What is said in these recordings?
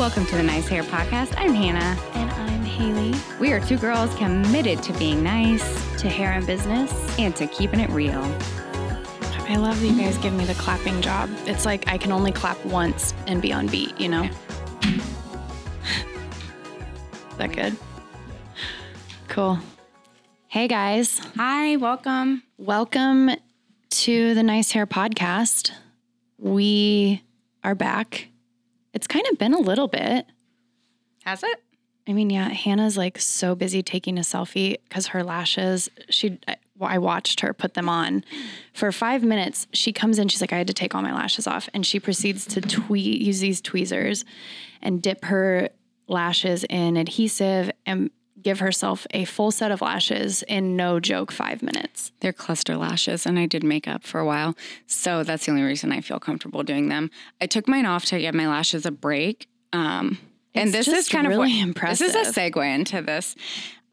Welcome to the Nice Hair Podcast. I'm Hannah. And I'm Haley We are two girls committed to being nice to Hair and Business. and to keeping it real. I love that you guys give me the clapping job. It's like I can only clap once and be on beat, you know? Is that good? Cool. Hey guys, Hi, welcome. welcome to the Nice Hair Podcast. We are back. It's kind of been a little bit. Has it? I mean, yeah, Hannah's like so busy taking a selfie because her lashes, she, I- watched her put them on for five minutes. She comes in, she's like, I had to take all my lashes off. And she proceeds to tweet, use these tweezers and dip her lashes in adhesive and give herself a full set of lashes in no joke five minutes. They're cluster lashes, and I did makeup for a while. So that's the only reason I feel comfortable doing them. I took mine off to give my lashes a break. Um, and this is kind really of what, This is a impressive. segue into this.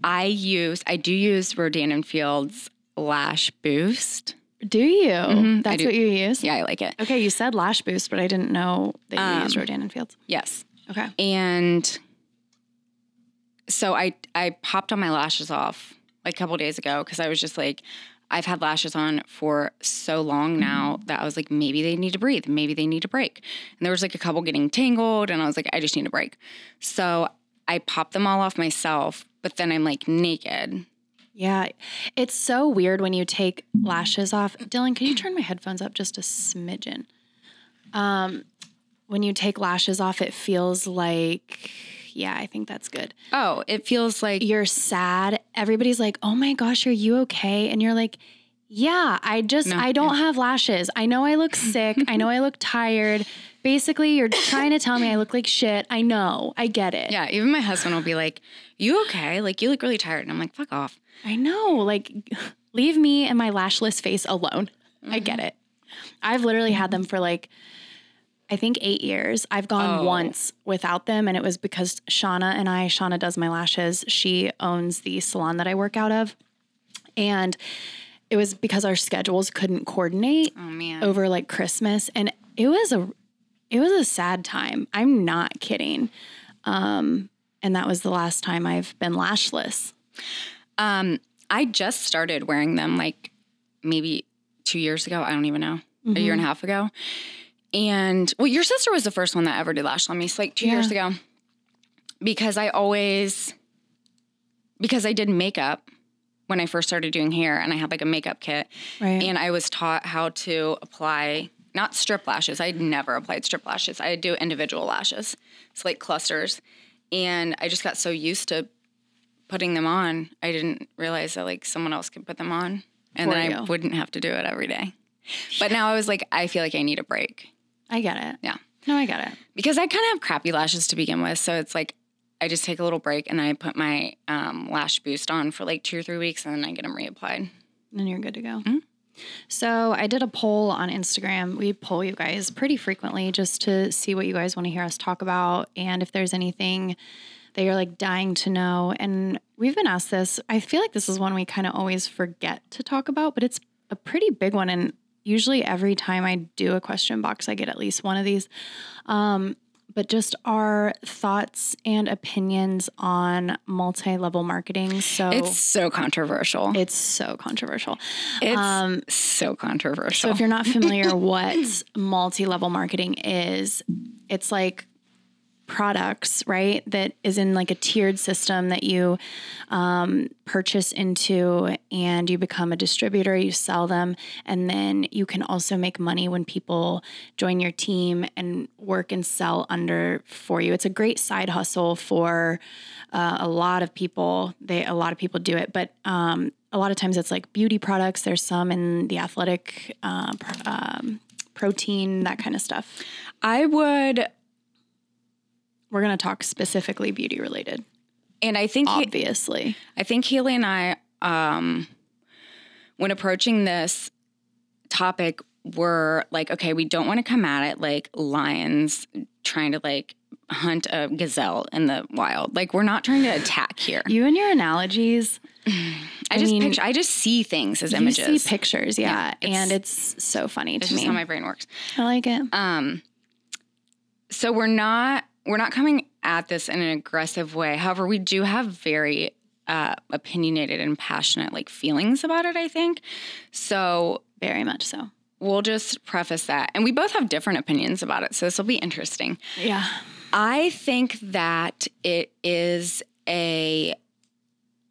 I use, I do use Rodan and Fields Lash Boost. Do you? I That's do. what you use? Yeah, I like it. Okay, you said lash boost, but I didn't know that you used Um, Rodan and Fields. Yes. Okay. And so I I popped all my lashes off like a couple days ago because I was just like, I've had lashes on for so long now that I was like, maybe they need to breathe, maybe they need a break. And there was like a couple getting tangled, and I was like, I just need a break. So I popped them all off myself, but then I'm like naked. Yeah. It's so weird when you take lashes off. Dylan, can you turn my headphones up just a smidgen? Um, when you take lashes off, it feels like, yeah, I think that's good. Oh, it feels like You're sad. Everybody's like, oh my gosh, are you okay? And you're like, yeah, I just, No, I don't have lashes. I know I look sick. I know I look tired. Basically, you're trying to tell me I look like shit. I know. I get it. yeah. Even my husband will be like, "You okay? Like you look really tired," and I'm like, "Fuck off." I know. Like, leave me and my lashless face alone. I get mm-hmm. it. I've literally had them for like, I think eight years. I've gone Oh. once without them, and it was because Shauna and I, Shauna does my lashes. She owns the salon that I work out of. And it was because our schedules couldn't coordinate Oh over like Christmas. And it was a, it was a sad time. I'm not kidding. Um, and that was the last time I've been lashless. Um, I just started wearing them like maybe two years ago. I don't even know, a year and a half ago. And well, your sister was the first one that ever did lash on me. So like two years ago, because I always, because I did makeup when I first started doing hair, and I had like a makeup kit, Right. and I was taught how to apply not strip lashes. I had never applied strip lashes. I do individual lashes, so like clusters, and I just got so used to putting them on, I didn't realize that like someone else could put them on and For then I wouldn't have to do it every day. But now I was like, I feel like I need a break. I get it. Yeah. No, I get it. Because I kind of have crappy lashes to begin with. So it's like, I just take a little break and I put my um, lash boost on for like two or three weeks and then I get them reapplied. And you're good to go. Mm-hmm. So I did a poll on Instagram. We poll you guys pretty frequently just to see what you guys want to hear us talk about and if there's anything that you're like dying to know. And we've been asked this. I feel like this is one we kind of always forget to talk about, but it's a pretty big one. And usually every time I do a question box, I get at least one of these. Um, but just our thoughts and opinions on multi-level marketing. So It's so controversial. it's so controversial. It's um, so controversial. So if you're not familiar what multi-level marketing is, it's like products, right? That is in like a tiered system that you um, purchase into and you become a distributor, you sell them, and then you can also make money when people join your team and work and sell under for you. It's a great side hustle for uh, a lot of people. They a lot of people do it, but um, a lot of times it's like beauty products. There's some in the athletic uh, um, protein, that kind of stuff. I would, We're going to talk specifically beauty related, and I think he- obviously. I think Haley and I, um, when approaching this topic, were like, okay, we don't want to come at it like lions trying to like hunt a gazelle in the wild. Like we're not trying to attack here. You and your analogies, I just mean, picture, I just see things as you images. see pictures, yeah, it's- and it's so funny to me. how my brain works. I like it. Um, so we're not we're not coming at this in an aggressive way. However, we do have very uh, opinionated and passionate like feelings about it. I think so. Very much so. We'll just preface that, and we both have different opinions about it. So this will be interesting. Yeah. I think that it is a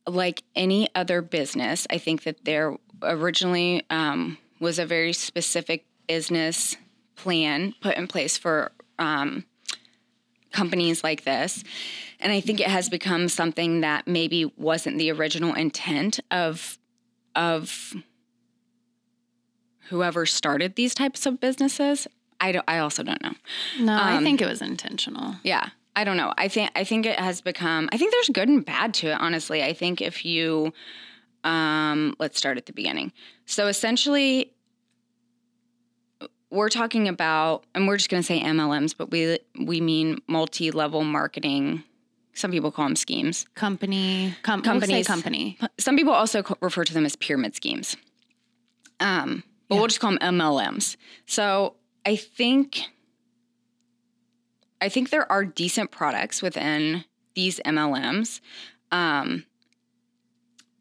like any other business. I think that there originally um, was a very specific business plan put in place for um, companies like this. And I think it has become something that maybe wasn't the original intent of of whoever started these types of businesses. I don't I also don't know. No, I think it was intentional. Yeah. I don't know. I think I think it has become I think there's good and bad to it, honestly. I think if you um let's start at the beginning. So essentially we're talking about and we're just going to say MLMs, but we we mean multi-level marketing. Some people call them schemes. Company, com- Companies. company. Some people also co- refer to them as pyramid schemes. Um, but we'll just call them MLMs. So I think I think there are decent products within these MLMs. Um,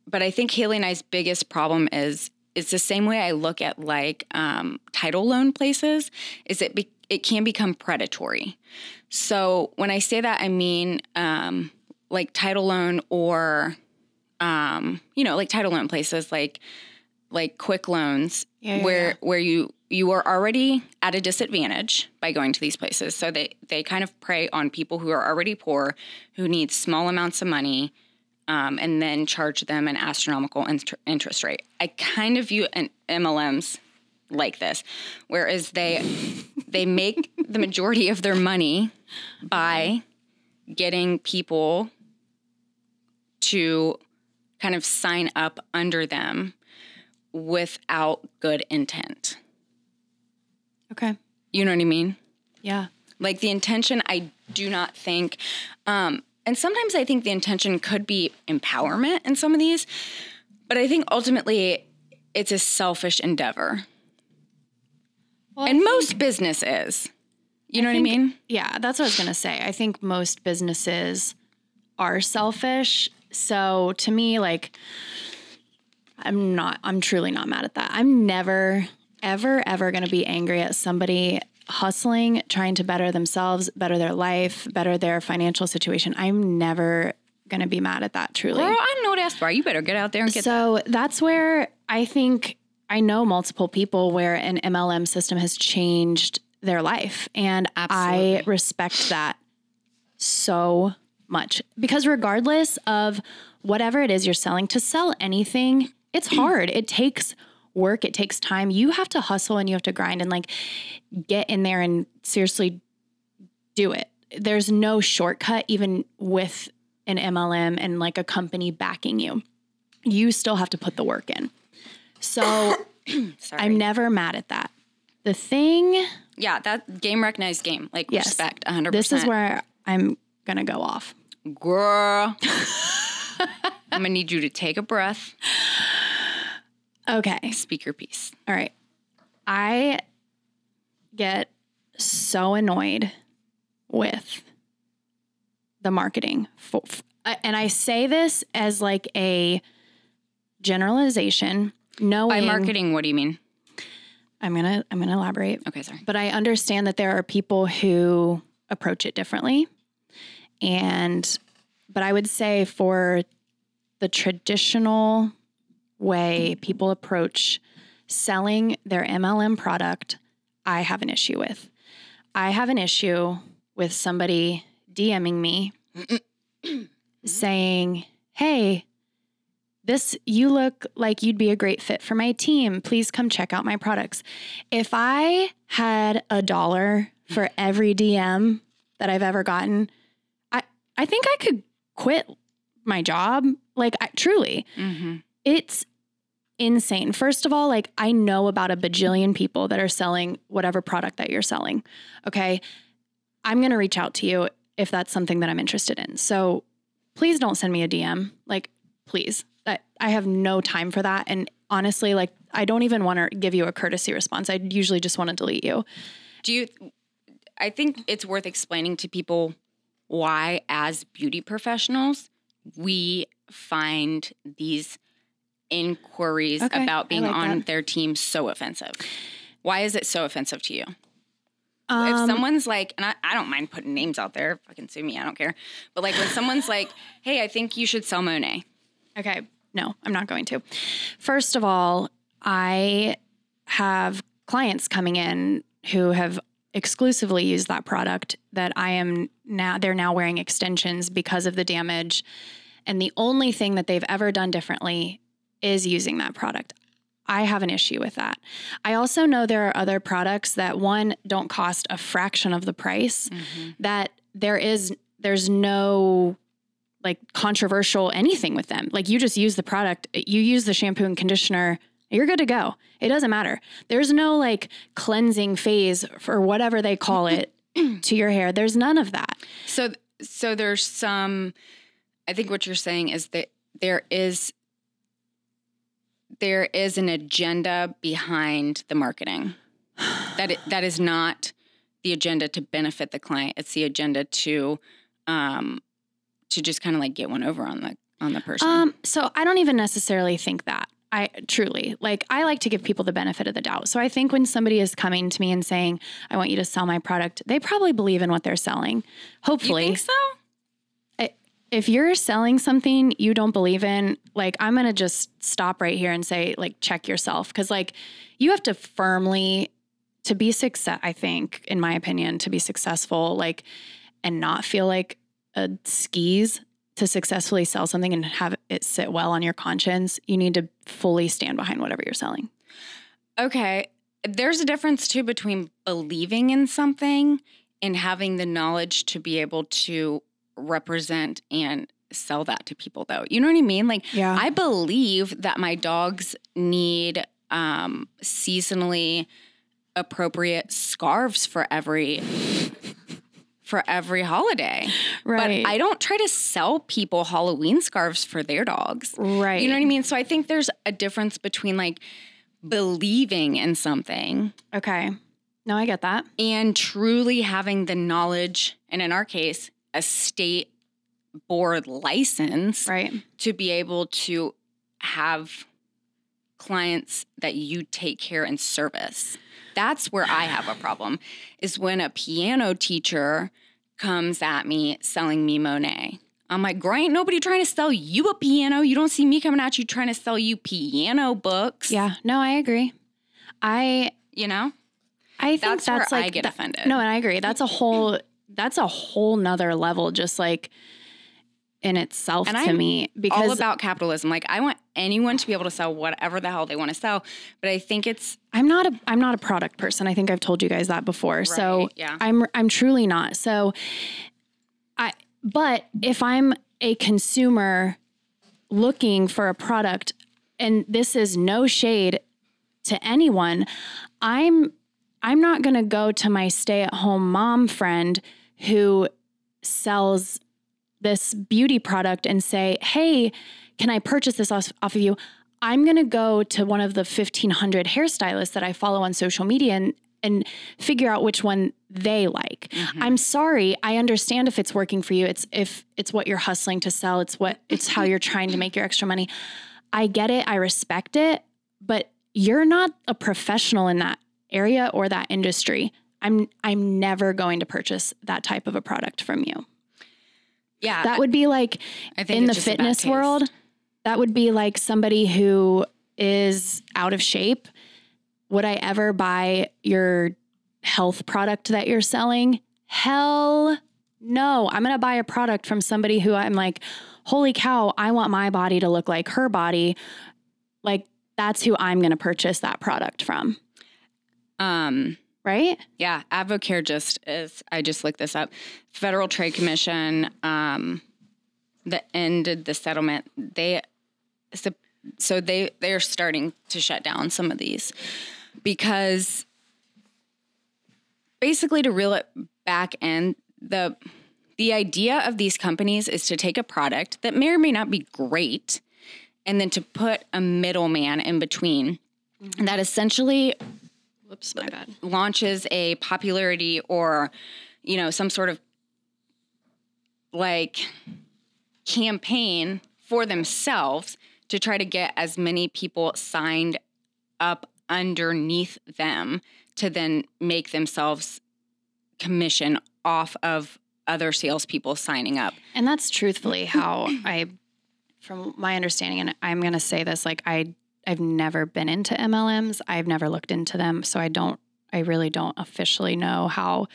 but I think Haley and I's biggest problem is it's the same way I look at like um, title loan places. Is it be- it can become predatory. So when I say that, I mean um, like title loan or um, you know like title loan places like like quick loans Yeah, yeah, where yeah. where you you are already at a disadvantage by going to these places. So they they kind of prey on people who are already poor, who need small amounts of money, um, and then charge them an astronomical inter- interest rate. I kind of view an MLMs like this, whereas they they make the majority of their money by getting people to kind of sign up under them without good intent. Okay. You know what I mean? Yeah. Like the intention, I do not think, um, and sometimes I think the intention could be empowerment in some of these, but I think ultimately it's a selfish endeavor. Well, and think- most business is. You know what I mean? Yeah, that's what I was going to say. I think most businesses are selfish. So to me, like, I'm not, I'm truly not mad at that. I'm never, ever, ever going to be angry at somebody hustling, trying to better themselves, better their life, better their financial situation. I'm never going to be mad at that, truly. Girl, I know that's right. You better get out there and get So that's where I think I know multiple people where an MLM system has changed their life. And I respect that so much because regardless of whatever it is you're selling, to sell anything, it's hard. It takes work, it takes time. You have to hustle and you have to grind and like get in there and seriously do it. There's no shortcut, even with an MLM and like a company backing you. You still have to put the work in. So I'm never mad at that. The thing, yeah, that game recognized game. Like Yes. respect 100%. this is where I'm going to go off. Girl. I'm going to need you to take a breath, Okay. speak your piece. All right. I get so annoyed with the marketing. For, and I say this as like a generalization. No, By marketing, what do you mean? I'm going to I'm going to elaborate. Okay, sorry. But I understand that there are people who approach it differently. And but I would say for the traditional way people approach selling their MLM product, I have an issue with. I have an issue with somebody DMing me saying, "Hey, this you look like you'd be a great fit for my team. Please come check out my products." If I had a dollar for every DM that I've ever gotten, I I think I could quit my job. Like I, truly, Mm-hmm. it's insane. First of all, like I know about a bajillion people that are selling whatever product that you're selling. Okay. I'm going to reach out to you if that's something that I'm interested in. So please don't send me a DM. Like, please. I, I have no time for that. And honestly, like, I don't even want to give you a courtesy response. I usually just want to delete you. Do you? I think it's worth explaining to people why, as beauty professionals, we find these inquiries Okay, about being like on that. their team so offensive. Why is it so offensive to you? if Um, someone's like, and I, I don't mind putting names out there, fucking sue me, I don't care. But like when someone's like, hey, I think you should sell Monat. Okay. No, I'm not going to. First of all, I have clients coming in who have exclusively used that product that I am now they're now wearing extensions because of the damage and the only thing that they've ever done differently is using that product. I have an issue with that. I also know there are other products that one don't cost a fraction of the price mm-hmm. that there is there's no like controversial anything with them. Like you just use the product, you use the shampoo and conditioner, you're good to go. It doesn't matter. There's no like cleansing phase or whatever they call it to your hair. There's none of that. So, so there's some. I think what you're saying is that there is there is an agenda behind the marketing. That it, that is not the agenda to benefit the client. It's the agenda to um to just kind of like get one over on the on the person. Um, so I don't even necessarily think that. I truly like I like to give people the benefit of the doubt. So I think when somebody is coming to me and saying, I want you to sell my product, they probably believe in what they're selling. you Hopefully. think so? If you're selling something you don't believe in, like I'm gonna just stop right here and say, like, check yourself. Cause like you have to firmly to be success, I think, in my opinion, to be successful, like and not feel like a skis to successfully sell something and have it sit well on your conscience, you need to fully stand behind whatever you're selling. Okay. There's a difference too between believing in something and having the knowledge to be able to represent and sell that to people though. You know what I mean? Like Yeah. I believe that my dogs need um seasonally appropriate scarves for every for every holiday. right. But I don't try to sell people Halloween scarves for their dogs. right. You know what I mean? So I think there's a difference between like believing in something okay. No, I get that. and truly having the knowledge, and in our case, a state board license Right. to be able to have clients that you take care and service. That's where I have a problem is when a piano teacher comes at me selling me Monat. I'm like, girl, ain't nobody trying to sell you a piano. You don't see me coming at you trying to sell you piano books. Yeah. No, I agree. I You know? I think That's that's, where I like get that- offended. No, and I agree. That's a whole that's a whole nother level just like in itself And to I'm me All because about capitalism. Like I want anyone to be able to sell whatever the hell they want to sell. But I think it's I'm not a I'm not a product person. I think I've told you guys that before. so yeah. I'm I'm truly not. So I but if I'm a consumer looking for a product and this is no shade to anyone, I'm I'm not going to go to my stay-at-home mom friend who sells this beauty product and say, "Hey, can I purchase this off, off of you?" I'm going to go to one of the 1500 hairstylists that I follow on social media and and figure out which one they like. Mm-hmm. I'm sorry, I understand if it's working for you. It's if it's what you're hustling to sell, it's what it's how you're trying to make your extra money. I get it, I respect it, but you're not a professional in that area or that industry. I'm I'm never going to purchase that type of a product from you. yeah. That would be like in the it's just a bad fitness world, that would be like somebody who is out of shape. Would I ever buy your health product that you're selling? Hell no. I'm going to buy a product from somebody who I'm like, holy cow, I want my body to look like her body. Like, that's who I'm going to purchase that product from. Um Right? Yeah, Advocare just is. I just looked this up. Federal Trade Commission um, that ended the settlement. They so, so they they're starting to shut down some of these because basically to reel it back in the the idea of these companies is to take a product that may or may not be great and then to put a middleman in between that essentially Whoops, my bad. launches a popularity or you know some sort of like campaign for themselves to try to get as many people signed up underneath them to then make themselves commission off of other salespeople signing up. And that's truthfully how I, from my understanding, and I'm going to say this like I, I've never been into MLMs. I've never looked into them, so I don't. I really don't officially know how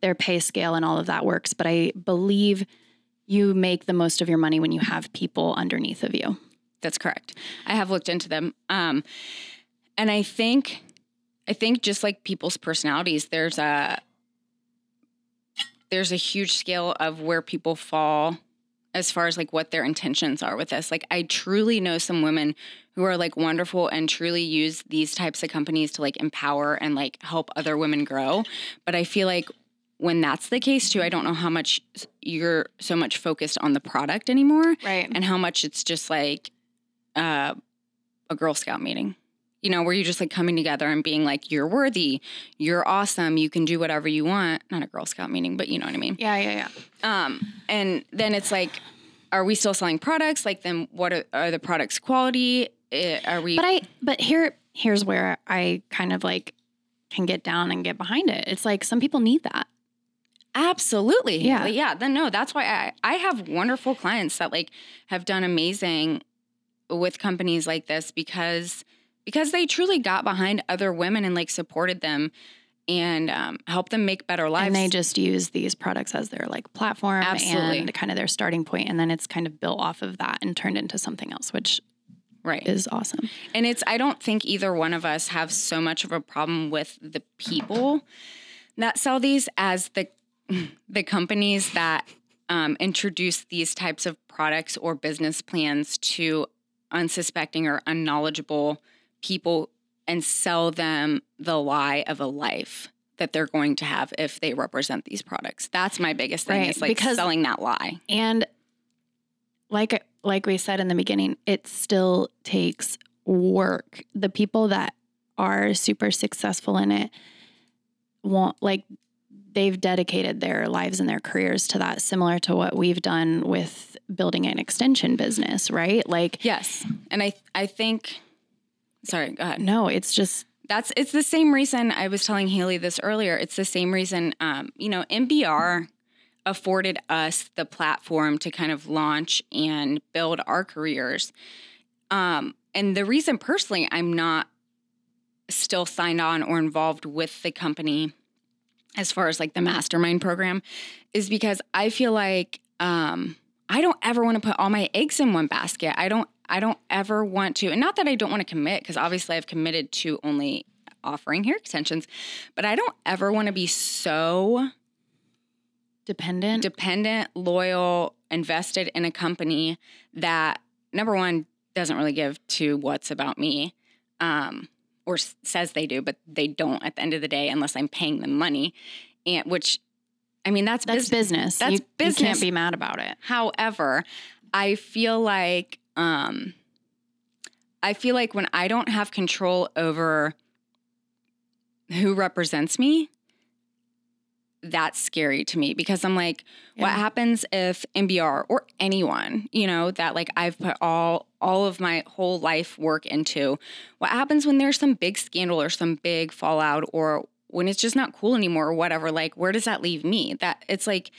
their pay scale and all of that works. But I believe you make the most of your money when you have people underneath of you. That's correct. I have looked into them. Um, and I think, I think just like people's personalities, there's a there's a huge scale of where people fall as far as like what their intentions are with this. Like I truly know some women who are like wonderful and truly use these types of companies to like empower and like help other women grow. But I feel like when that's the case too, I don't know how much you're so much focused on the product anymore. Right. And how much it's just like uh, a Girl Scout meeting you know, where you're just like coming together and being like, you're worthy, you're awesome, you can do whatever you want. Not a Girl Scout meeting, but you know what I mean. Yeah, yeah, yeah. Um, and then it's like, are we still selling products? Like, then what are, are the products quality? Eh, are we? But I, but here, here's where I kind of like can get down and get behind it. It's like some people need that. Absolutely. Yeah. Yeah. Then no, that's why I, I have wonderful clients that like have done amazing with companies like this because because they truly got behind other women and like supported them and um, helped them make better lives. And they just use these products as their like platform Absolutely. and kind of their starting point, and then it's kind of built off of that and turned into something else, which right is awesome. And it's I don't think either one of us have so much of a problem with the people that sell these as the the companies that um, introduce these types of products or business plans to unsuspecting or unknowledgeable people and sell them the lie of a life that they're going to have if they represent these products. That's my biggest thing Right, is like because- selling that lie. And like like we said in the beginning, it still takes work. The people that are super successful in it want like they've dedicated their lives and their careers to that similar to what we've done with building an extension business, right? Like Yes. And I I think sorry, go ahead. no, it's just That's it's the same reason I was telling Haley this earlier. It's the same reason um, you know, MBR afforded us the platform to kind of launch and build our careers. Um, and the reason personally I'm not still signed on or involved with the company as far as like the mastermind program is because I feel like um, I don't ever want to put all my eggs in one basket. I don't I don't ever want to, and not that I don't want to commit, because obviously I've committed to only offering hair extensions, but I don't ever want to be so dependent. dependent, loyal, invested in a company that number one doesn't really give to what's about me, um, or s- says they do, but they don't at the end of the day unless I'm paying them money, and which, I mean, that's that's bus- business. that's you, You business. can't be mad about it. However, I feel like um I feel like when I don't have control over who represents me, that's scary to me because I'm like, what happens if MBR or anyone, you know, that like I've put all all of my whole life work into, what happens when there's some big scandal or some big fallout or when it's just not cool anymore or whatever, like where does that leave me? That it's like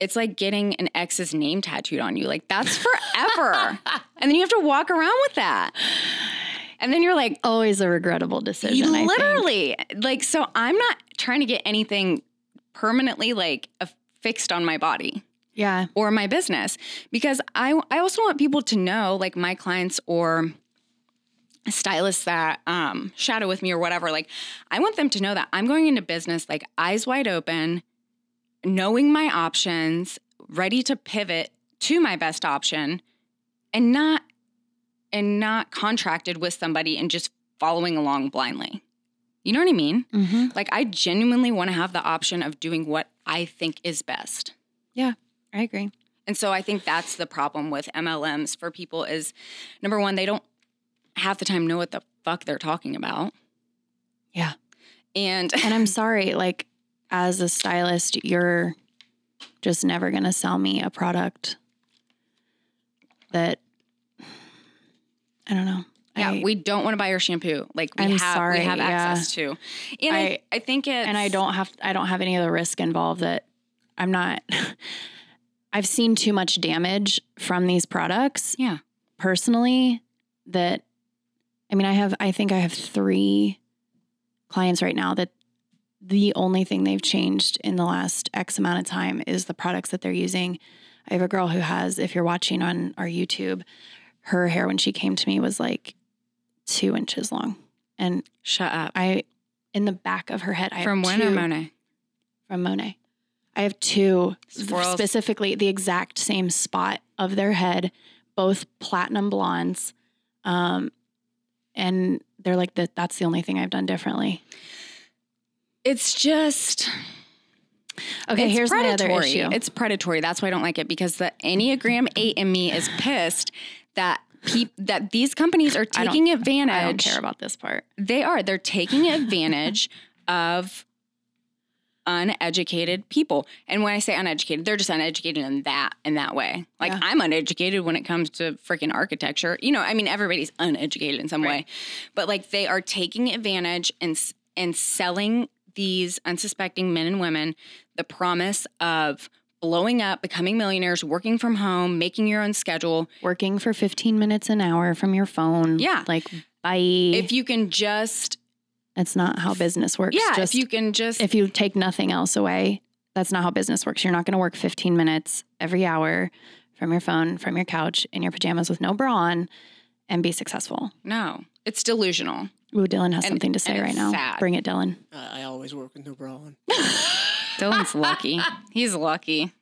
it's like getting an ex's name tattooed on you. Like that's forever. and then you have to walk around with that. And then you're like, Always a regrettable decision. Literally. Like, so I'm not trying to get anything permanently like affixed on my body Yeah. or my business because I I also want people to know, like my clients or stylists that um, shadow with me or whatever. Like, I want them to know that I'm going into business like eyes wide open, knowing my options, ready to pivot to my best option, and not and not contracted with somebody and just following along blindly. You know what I mean? Mm-hmm. Like, I genuinely want to have the option of doing what I think is best. Yeah, I agree. And so I think that's the problem with MLMs for people is number one, they don't half the time know what the fuck they're talking about. Yeah. And And I'm sorry, like as a stylist, you're just never going to sell me a product that I don't know. Yeah, I, we don't want to buy your shampoo. Like we I'm have sorry, we have yeah. access to. And I, I- I, think it and I don't have I don't have any of the risk involved that I'm not I've seen too much damage from these products Yeah. personally that I mean I have I think I have 3 clients right now that the only thing they've changed in the last X amount of time is the products that they're using. I have a girl who has if you're watching on our YouTube her hair when she came to me was like 2 inches long and Shut up. I in the back of her head I From when two, or Monat? from Monat. I have two Swirls. specifically the exact same spot of their head, both platinum blondes. Um, and they're like that. That's the only thing I've done differently. It's just Okay, it's here's predatory. my other issue. It's predatory. That's why I don't like it because the Enneagram 8 in me is pissed that peop- that these companies are I taking advantage. I don't care about this part. They are. They're taking advantage of uneducated people. And when I say uneducated, they're just uneducated in that in that way. Like Yeah. I'm uneducated when it comes to freaking architecture. You know, I mean everybody's uneducated in some way. But like they are taking advantage and and selling these unsuspecting men and women the promise of blowing up, becoming millionaires, working from home, making your own schedule. Working for 15 minutes an hour from your phone. Yeah. Like, bye. If you can just That's not how business works. yeah, Just if you can just if you take nothing else away, that's not how business works. You're not going to work 15 minutes every hour from your phone, from your couch, in your pajamas with no bra on and be successful. no, it's delusional. Ooh, Dylan has And- something to say right it's now. sad. Bring it, Dylan. I I always work with no bra on. Dylan's lucky. He's lucky.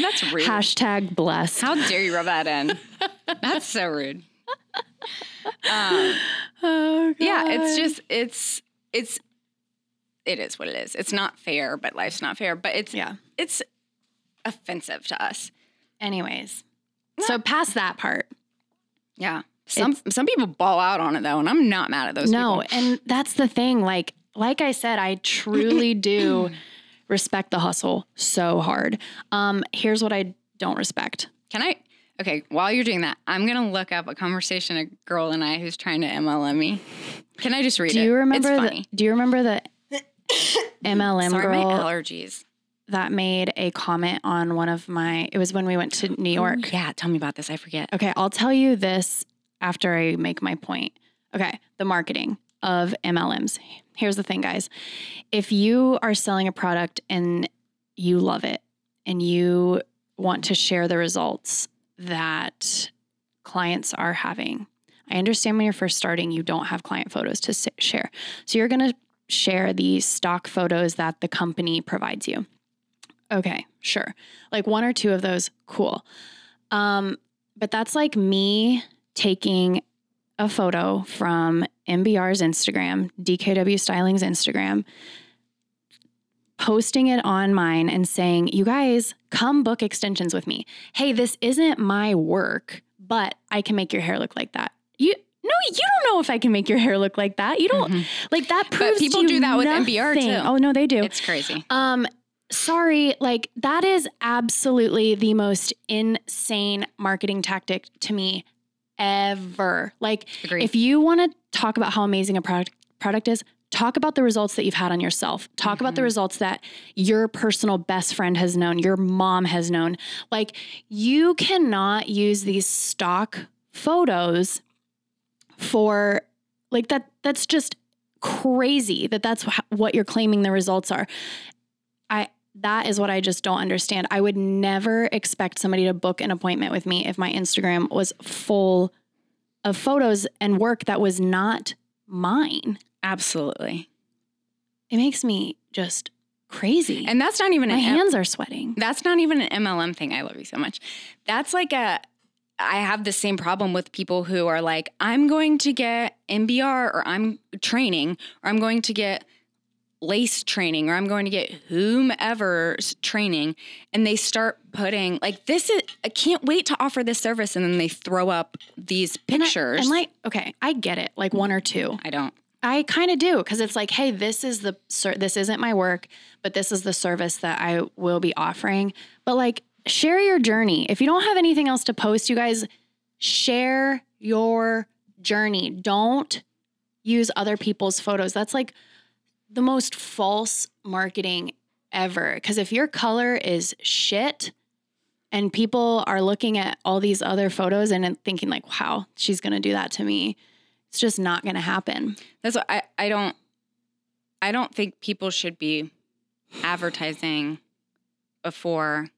That's rude. Hashtag blessed. How dare you rub that in? That's so rude. Um, oh, yeah, it's just it's it's it is what it is. It's not fair, but life's not fair. But it's yeah. it's offensive to us. Anyways, so past that part. Yeah. Some some people ball out on it though, and I'm not mad at those no, people. and that's the thing. Like, like I said, I truly do respect the hustle so hard. Um, here's what I don't respect. Can I? Okay, while you're doing that, I'm gonna look up a conversation a girl and I who's trying to MLM me. Can I just read Do it? you remember? It's The, do you remember the MLM Sorry, girl my allergies. that made a comment on one of my? It was when we went to New York. Yeah, tell me about this. I forget. Okay, I'll tell you this after I make my point. Okay, the marketing of MLMs. Here's the thing, guys. If you are selling a product and you love it and you want to share the results that clients are having, I understand when you're first starting, you don't have client photos to share. So you're going to share the stock photos that the company provides you. Okay, sure. Like one or two of those, cool. Um, but that's like me taking a photo from MBR's Instagram, DKW Styling's Instagram, posting it on mine and saying, You guys, come book extensions with me. Hey, this isn't my work, but I can make your hair look like that. You no, you don't know if I can make your hair look like that. You don't Mhm. like that proves people to you do that with MBR too. Oh no, they do. It's crazy. Um, sorry, like that is absolutely the most insane marketing tactic to me ever. Like, Agreed. if you want to talk about how amazing a product product is, talk about the results that you've had on yourself. Talk about the mm-hmm. results that your personal best friend has known, your mom has known. Like, you cannot use these stock photos for like that. That's just crazy that that's wh- what you're claiming the results are. That is what I just don't understand. I would never expect somebody to book an appointment with me if my Instagram was full of photos and work that was not mine. Absolutely. It makes me just crazy. And that's not even my an hands are sweating. That's not even an MLM thing. I love you so much. That's like a I have the same problem with people who are like, I'm going to get MBR or I'm training or I'm going to get lace training or I'm going to get whomever's training and they start putting like this is I can't wait to offer this service and then they throw up these And I- pictures. And, like, okay, I get it. Like one or two. I don't. I kind of do because it's like, hey, this is the this isn't my work, but this is the service that I will be offering. But like, share your journey. If you don't have anything else to post, you guys share your journey. Don't use other people's photos. That's like the most false marketing ever. Because if your color is shit and people are looking at all these other photos and thinking, like, wow, she's going to do that to me, it's just not going to happen. That's what I, I don't I don't think people should be advertising before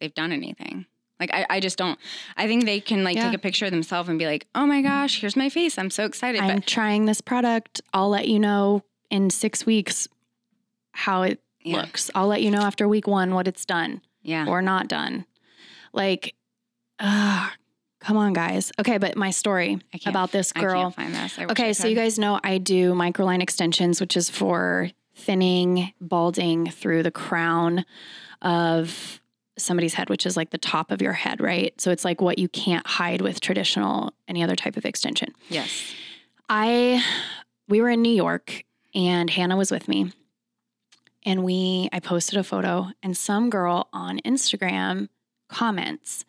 they've done anything. Like I, I just don't. I think they can like Yeah. take a picture of themselves and be like, "Oh my gosh, here's my face. I'm so excited." I'm but trying this product. I'll let you know in six weeks how it Yeah. looks. I'll let you know after week one what it's done yeah, or not done. Like, ah, come on, guys. Okay, but my story about this I girl. this. Okay, so you guys know I do microline extensions, which is for thinning, balding through the crown of somebody's head, which is like the top of your head, right? So it's like what you can't hide with traditional any other type of extension. yes, I we were in New York and Hannah was with me. And we I posted a photo and some girl on Instagram comments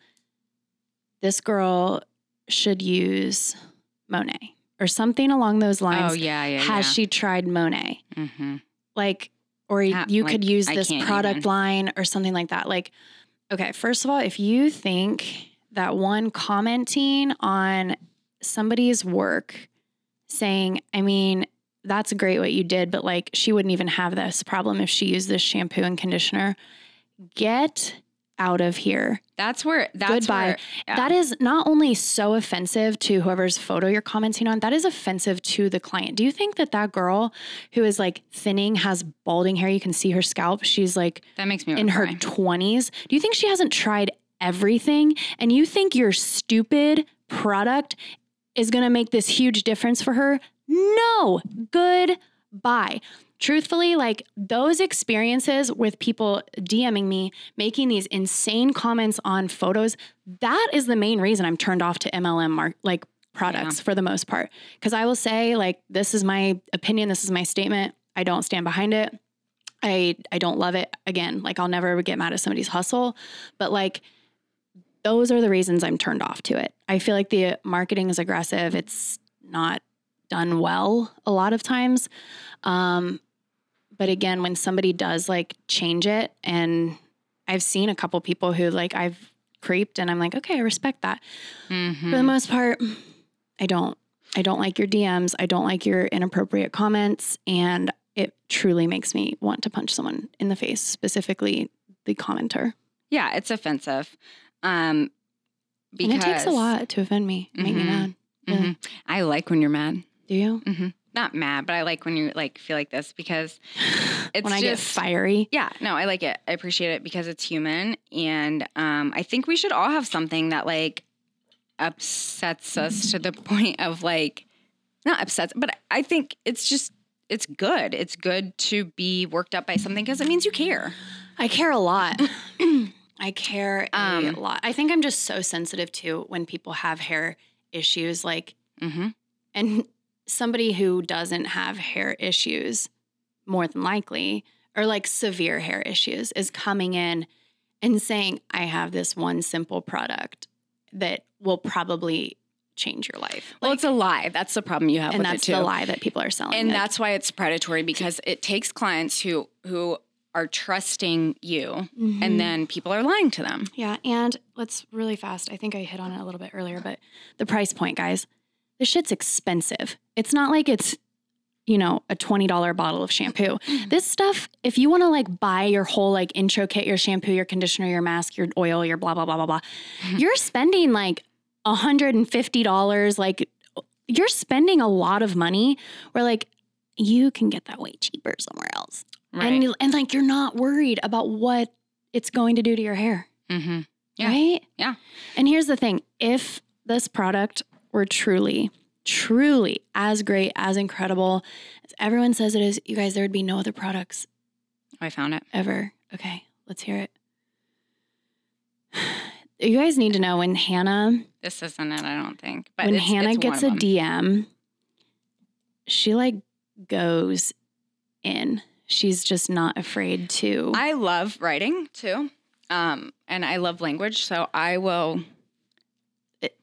this girl should use Monat or something along those lines. oh yeah, yeah, Has she tried Monat? yeah. hmm Like or Ha- you like, could use this product even. line or something like that. Like okay, first of all, if you think that one commenting on somebody's work saying, I mean, that's great what you did, but like she wouldn't even have this problem if she used this shampoo and conditioner. Get out of here. That's where. That's Goodbye. Where, yeah. That is not only so offensive to whoever's photo you're commenting on, that is offensive to the client. Do you think that that girl who is like thinning, has balding hair, you can see her scalp, she's like that makes me in her. 20s. Do you think she hasn't tried everything? And you think your stupid product is going to make this huge difference for her? No. Goodbye. Truthfully, like those experiences with people DMing me, making these insane comments on photos, that is the main reason I'm turned off to MLM mark like products for the most part. Cause I will say, like, this is my opinion, this is my statement. I don't stand behind it. I I don't love it. Again, like I'll never get mad at somebody's hustle, but like those are the reasons I'm turned off to it. I feel like the marketing is aggressive. It's not done well a lot of times. Um, but again, when somebody does like change it, and I've seen a couple people who like I've creeped, and I'm like, okay, I respect that. Mhm. For the most part, I don't. I don't like your DMs. I don't like your inappropriate comments. And it truly makes me want to punch someone in the face, specifically the commenter. Yeah, it's offensive. Um, because and it takes a lot to offend me, make me Mhm. mad. Yeah. Mhm. I like when you're mad. Do you? hmm Not mad, but I like when you like feel like this because it's when I get fiery. yeah. No, I like it. I appreciate it because it's human, and um, I think we should all have something that like upsets us to the point of like not upsets, but I think it's just it's good. It's good to be worked up by something because it means you care. I care a lot. I care a Um, lot. I think I'm just so sensitive to when people have hair issues, like, Mm-hmm. and somebody who doesn't have hair issues, more than likely, or like severe hair issues, is coming in and saying, I have this one simple product that will probably change your life. Well, Like, it's a lie. That's the problem you have and with that's it too. the lie that people are selling. and Like, that's why it's predatory because it takes clients who who are trusting you Mhm. and then people are lying to them Yeah, and let's really fast. I think I hit on it a little bit earlier, but the price point, guys. This shit's expensive. It's not like it's, you know, a $20 bottle of shampoo. This stuff, if you want to like buy your whole like intro kit, your shampoo, your conditioner, your mask, your oil, your blah blah blah blah blah, you're spending like $150 like you're spending a lot of money where like you can get that way cheaper somewhere else. And and like you're not worried about what it's going to do to your hair. mm-hmm. Yeah. Right? Yeah. And here's the thing if this product were truly, truly as great, as incredible as everyone says it is, you guys, there would be no other products i found it ever. Okay, let's hear it. You guys need to know when Hannah this isn't it i don't think but when it's- Hannah it's gets a. DM, she like goes in. She's just not afraid to. I love writing too. Um, and I love language. So I will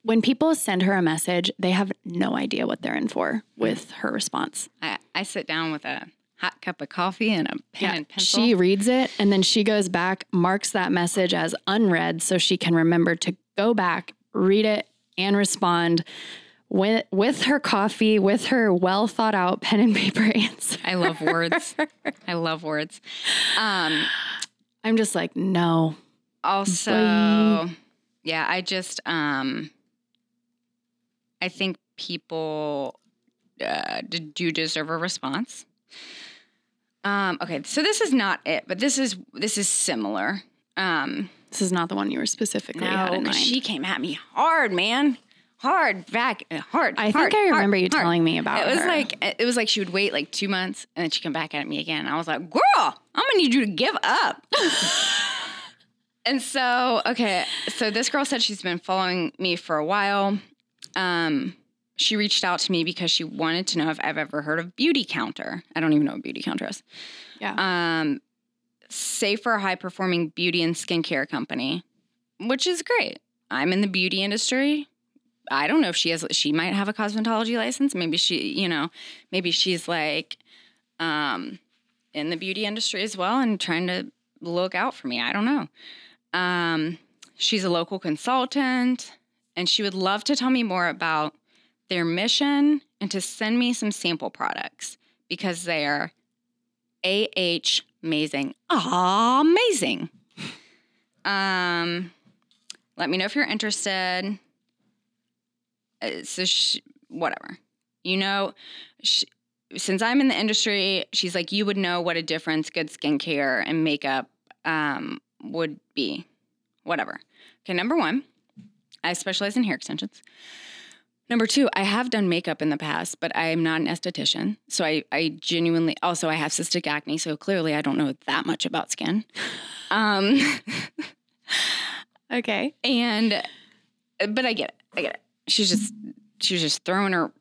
when people send her a message, they have no idea what they're in for with her response. I, I sit down with a hot cup of coffee and a pen and pencil. She reads it and then she goes back, marks that message as unread so she can remember to go back, read it, and respond with with her coffee, with her well thought out pen and paper answer. I love words. I love words. Um, I'm just like, no. Also. Yeah, I just um, I think people uh, do deserve a response. Um, okay, so this is not it, but this is this is similar. Um, This is not the one you were specifically had in mind. she came at me hard, man, hard back, uh, hard. I think hard, I hard, remember you hard. telling me about It was her. like it was like she would wait like two months and then she'd come back at me again. I was like, girl, I'm gonna need you to give up. and so, okay, so this girl said she's been following me for a while. Um, she reached out to me because she wanted to know if I've ever heard of Beautycounter. I don't even know what Beautycounter is. Yeah. Um, safer, high performing beauty and skincare company, which is great. I'm in the beauty industry. I don't know if she has she might have a cosmetology license. Maybe she, you know, maybe she's like um in the beauty industry as well and trying to look out for me. I don't know. Um she's a local consultant and she would love to tell me more about their mission and to send me some sample products because they're AH amazing. Amazing. Um let me know if you're interested uh, so she, whatever you know she, since i'm in the industry she's like you would know what a difference good skincare and makeup um, would be. Whatever. Okay number one i specialize in hair extensions. Number two i have done makeup in the past but i am not an esthetician so i, I genuinely also i have cystic acne so clearly i don't know that much about skin. Um, okay. and but i get it i get it. She's just she's just throwing her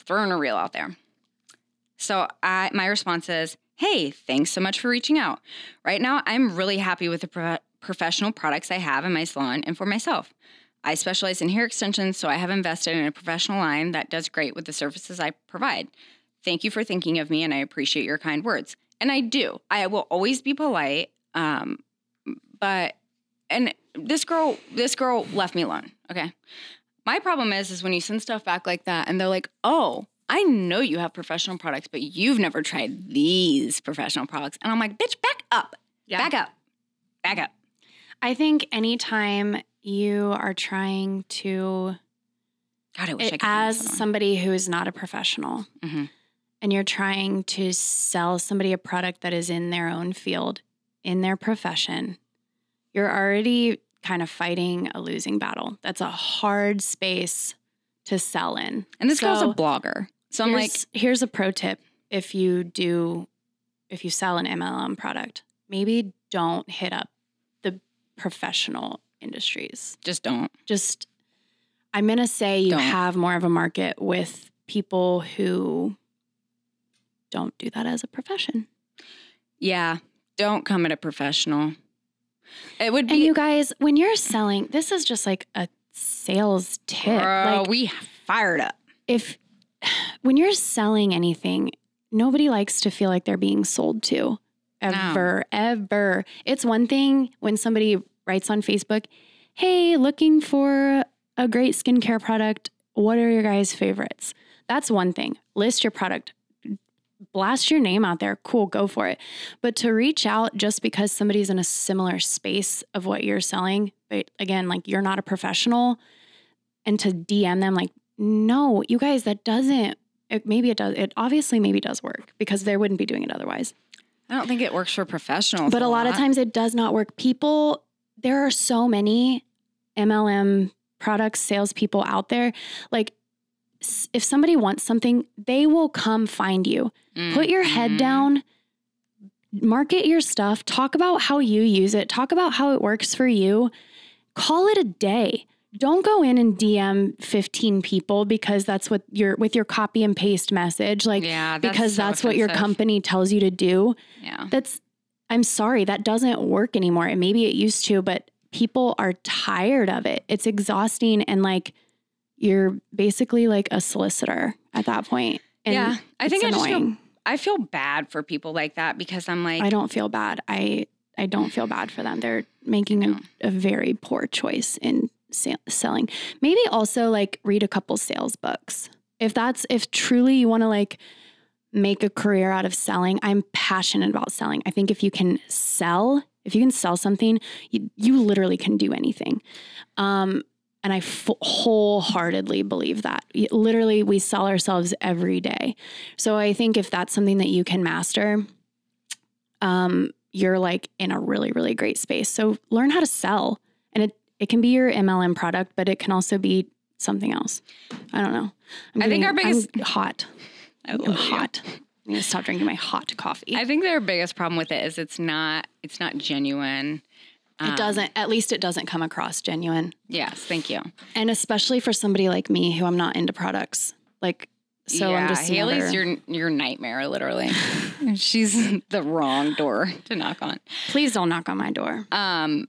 throwing her reel out there. So i my response is hey thanks so much for reaching out. Right now i'm really happy with the pro- professional products i have in my salon and for myself. I specialize in hair extensions so i have invested in a professional line that does great with the services i provide. Thank you for thinking of me and i appreciate your kind words. And i do. I will always be polite um, but and this girl this girl left me alone okay? My problem is is when you send stuff back like that and they're like oh i know you have professional products but you've never tried these professional products and i'm like bitch back up Yeah. back up back up I think anytime you are trying to, god i wish i could as somebody who is not a professional, Mhm. and you're trying to sell somebody a product that is in their own field, in their profession, you're already kind of fighting a losing battle. That's a hard space to sell in. and this girl's a blogger so i'm like here's, here's a pro tip. If you do if you sell an mlm product maybe don't hit up the professional industries. Just don't. Just i'm going to say you Don't. have more of a market with people who don't do that as a profession. Yeah don't come at a professional. It would be and you guys when you're selling this is just like a sales tip. Girl, like we fired up. if when you're selling anything, nobody likes to feel like they're being sold to. Ever, ever. It's one thing when somebody writes on Facebook, hey, looking for a great skincare product. What are your guys' favorites? That's one thing. List your product. Blast your name out there. Cool, go for it. But to reach out just because somebody's in a similar space of what you're selling, but again, like you're not a professional, and to DM them like, no, you guys, that doesn't. It, maybe it does. It obviously maybe does work because they wouldn't be doing it otherwise. i don't think it works for professionals But a lot of times it does not work. People, there are so many MLM products salespeople out there. Like, if somebody wants something, they will come find you. Put your head Mhm. down, market your stuff, talk about how you use it, talk about how it works for you. Call it a day. Don't go in and DM 15 people because that's what your with your copy and paste message like Yeah, that's because so that's what your company tells you to do. Yeah. That's I'm sorry, that doesn't work anymore. And maybe it used to, but people are tired of it. It's exhausting and like you're basically like a solicitor at that point. And yeah. I think I just feel, annoying. I feel bad for people like that because I'm like, I don't feel bad. I I don't feel bad for them. They're making a, a very poor choice in selling. Maybe also like read a couple sales books. If that's if truly you want to like make a career out of selling, I'm passionate about selling. I think if you can sell, if you can sell something, you, you literally can do anything. Um, and I f- wholeheartedly believe that. Literally, we sell ourselves every day. So I think if that's something that you can master, um, you're like in a really, really great space. So learn how to sell. And it, it can be your MLM product, but it can also be something else. I don't know. I'm I think our biggest- I'm hot. I I'm love you. hot. I'm gonna stop drinking my hot coffee. I think their biggest problem with it is it's not it's not genuine. Um, it doesn't, at least it doesn't come across genuine. Yes, thank you. And especially for somebody like me who I'm not into products. Like, so yeah, I'm just Haley's another- your your nightmare, literally. She's the wrong door to knock on. please don't knock on my door. Um,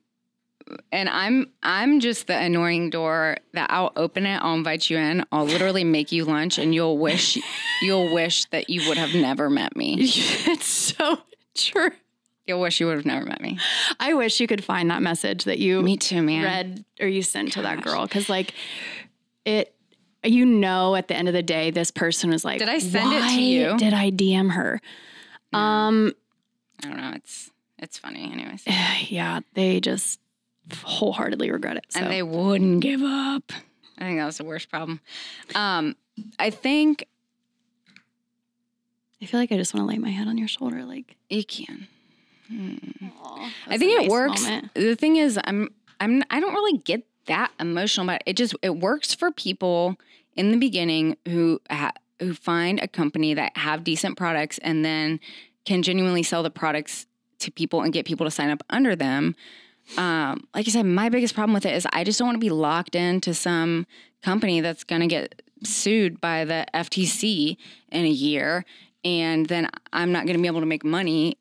and I'm I'm just the annoying door that I'll open it, I'll invite you in, I'll literally make you lunch, and you'll wish you'll wish that you would have never met me. it's so true. You'll wish you would have never met me. I wish you could find that message that you Me too, man. read or you sent to that girl because like it you know at the end of the day this person was like Did I send it to you?" did i dm her um I don't know. It's it's funny, anyways. yeah they just wholeheartedly regret it so and they wouldn't give up. I think that was the worst problem. Um, I think i feel like i just want to lay my head on your shoulder like you can. aw, I think a it works. moment. The thing is, I'm I'm I don't really get that emotional, but it just it works for people in the beginning who ha- who find a company that have decent products and then can genuinely sell the products to people and get people to sign up under them. Um, like I said, my biggest problem with it is I just don't want to be locked into some company that's going to get sued by the FTC in a year, and then I'm not going to be able to make money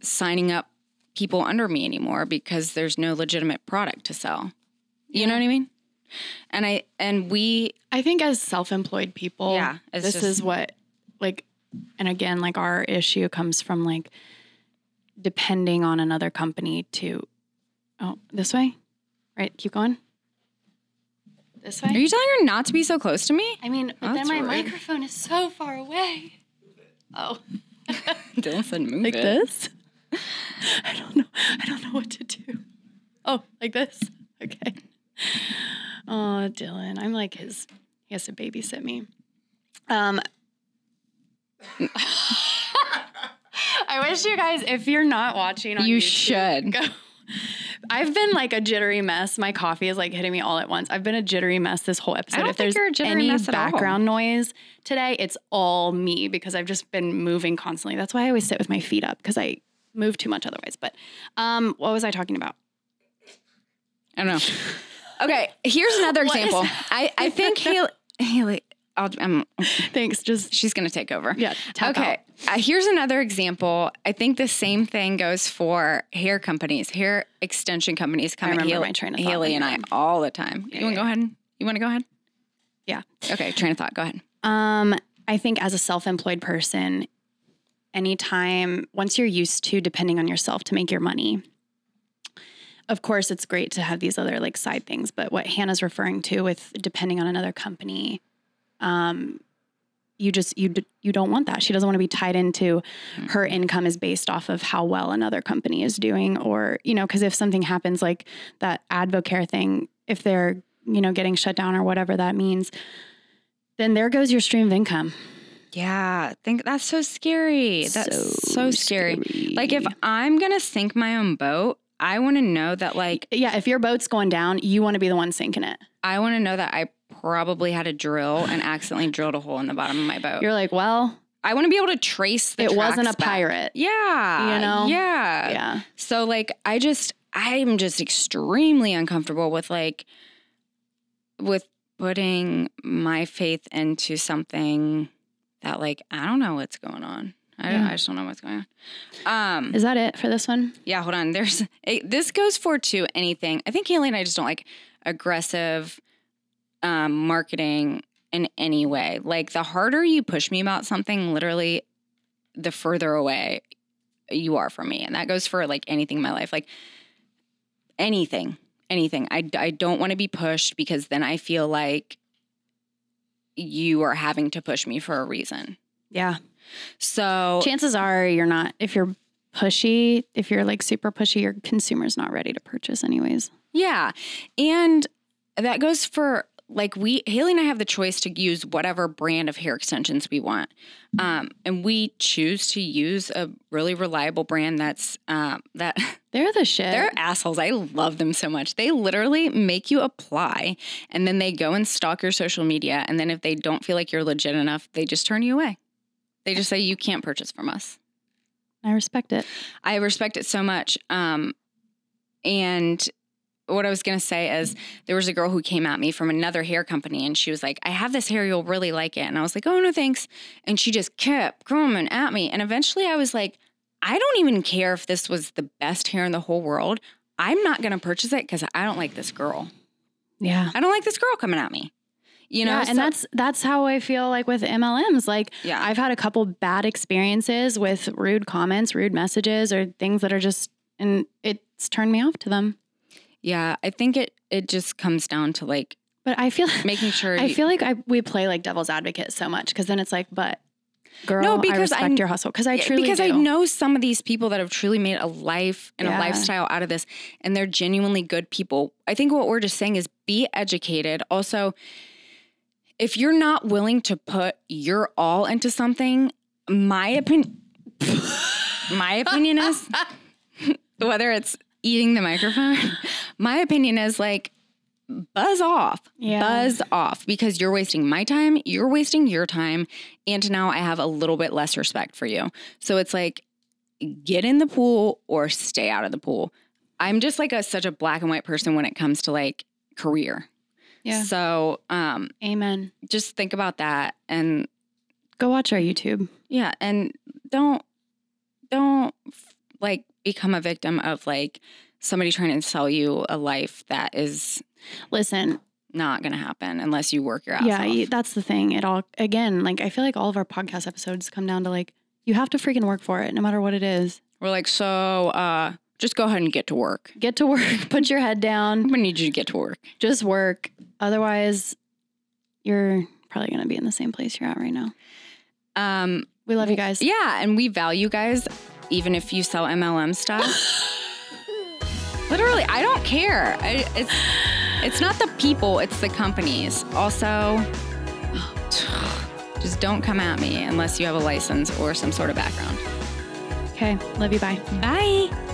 signing up people under me anymore because there's no legitimate product to sell. You know what I mean? And I and we i think as self-employed people Yeah, this just- is what like and again like our issue comes from like depending on another company to oh this way right keep going this way are you telling her not to be so close to me? I mean, but then my rude. microphone is so far away. Oh, Dylan said move like it. this? I don't know. I don't know what to do. Oh, like this? Okay. Oh, Dylan, I'm like his. He has to babysit me. Um. I wish you guys, if you're not watching, on You YouTube, should. go. I've been like a jittery mess. My coffee is like hitting me all at once. I've been a jittery mess this whole episode. I don't if think there's you're a jittery any mess at all. background noise today, it's all me because I've just been moving constantly. That's why I always sit with my feet up because I move too much otherwise. But um, what was I talking about? I don't know. Okay, here's another example. I I think Haley, Haley I'll, um, Thanks. Just she's gonna take over. yeah. Okay. Uh, here's another example. I think the same thing goes for hair companies, hair extension companies. Come at remember Haley, my train of thought Haley and I all the time. Yeah, you want to yeah. go ahead? You want to go ahead? Yeah. Okay. Train of thought. Go ahead. Um, I think as a self-employed person, anytime once you're used to depending on yourself to make your money, of course it's great to have these other like side things. But what Hannah's referring to with depending on another company, um, you just you d- you don't want that. She doesn't want to be tied into her income is based off of how well another company is doing, or you know, because if something happens like that Advocare thing, if they're you know getting shut down or whatever that means, then there goes your stream of income. Yeah, I think that's so scary. That's so, scary. Like if I'm gonna sink my own boat, I want to know that like yeah, if your boat's going down, you want to be the one sinking it. I want to know that I probably had a drill and accidentally drilled a hole in the bottom of my boat. You're like, well, I want to be able to trace the it wasn't a back. pirate. Yeah. You know? Yeah. Yeah. So like I just I'm just extremely uncomfortable with like with putting my faith into something that like I don't know what's going on. I, Yeah. I just don't know what's going on. Um, Is that it for this one? yeah, hold on. There's it, this goes for to anything. I think Haley and I just don't like aggressive um, marketing in any way. Like the harder you push me about something, literally, the further away you are from me, and that goes for like anything in my life. Like anything, anything. I I don't want to be pushed because then I feel like you are having to push me for a reason. Yeah. So Chances are you're not, if you're pushy, if you're like super pushy, your consumer's not ready to purchase, anyways. Yeah. And that goes for like we Haley and I have the choice to use whatever brand of hair extensions we want. Um, and we choose to use a really reliable brand that's um, that They're the shit. they're assholes. I love them so much. They literally make you apply and then they go and stalk your social media. And then if they don't feel like you're legit enough, they just turn you away. They just say you can't purchase from us. I respect it. I respect it so much. Um, and what I was going to say is there was a girl who came at me from another hair company and she was like, I have this hair, you'll really like it. And I was like, oh, no, thanks. And she just kept coming at me. And eventually I was like, I don't even care if this was the best hair in the whole world. I'm not going to purchase it because I don't like this girl. Yeah. I don't like this girl coming at me. You know, yeah, and So- that's that's how I feel like with MLMs. Like Yeah. I've had a couple bad experiences with rude comments, rude messages, or things that are just and it's turned me off to them. Yeah, I think it it just comes down to like But I feel making sure I you- feel like I we play like devil's advocate so much because then it's like, but girl, No, because I respect kn- your hustle because I truly because I know some of these people that have truly made a life and Yeah. a lifestyle out of this, and they're genuinely good people. I think what we're just saying is be educated. Also, if you're not willing to put your all into something, my opinion, my opinion is whether it's eating the microphone. My opinion is like buzz off, Yeah. buzz off because you're wasting my time, you're wasting your time, and now I have a little bit less respect for you. So it's like get in the pool or stay out of the pool. I'm just like a such a black and white person when it comes to like career. Yeah. So um Amen. just think about that and Go watch our YouTube. yeah, and don't don't like become a victim of like somebody trying to sell you a life that is Listen, not going to happen unless you work your ass yeah, off. you- that's the thing. It all again, like I feel like all of our podcast episodes come down to like you have to freaking work for it, no matter what it is. We're like, so uh, just go ahead and get to work. Get to work, put your head down, I'm gonna need you to get to work. just work. Otherwise, you're probably gonna be in the same place you're at right now. Um, We love you guys. yeah, and we value guys, even if you sell MLM stuff. Literally, I don't care. I, it's it's not the people; it's the companies. Also, just don't come at me unless you have a license or some sort of background. Okay, love you. Bye. Bye.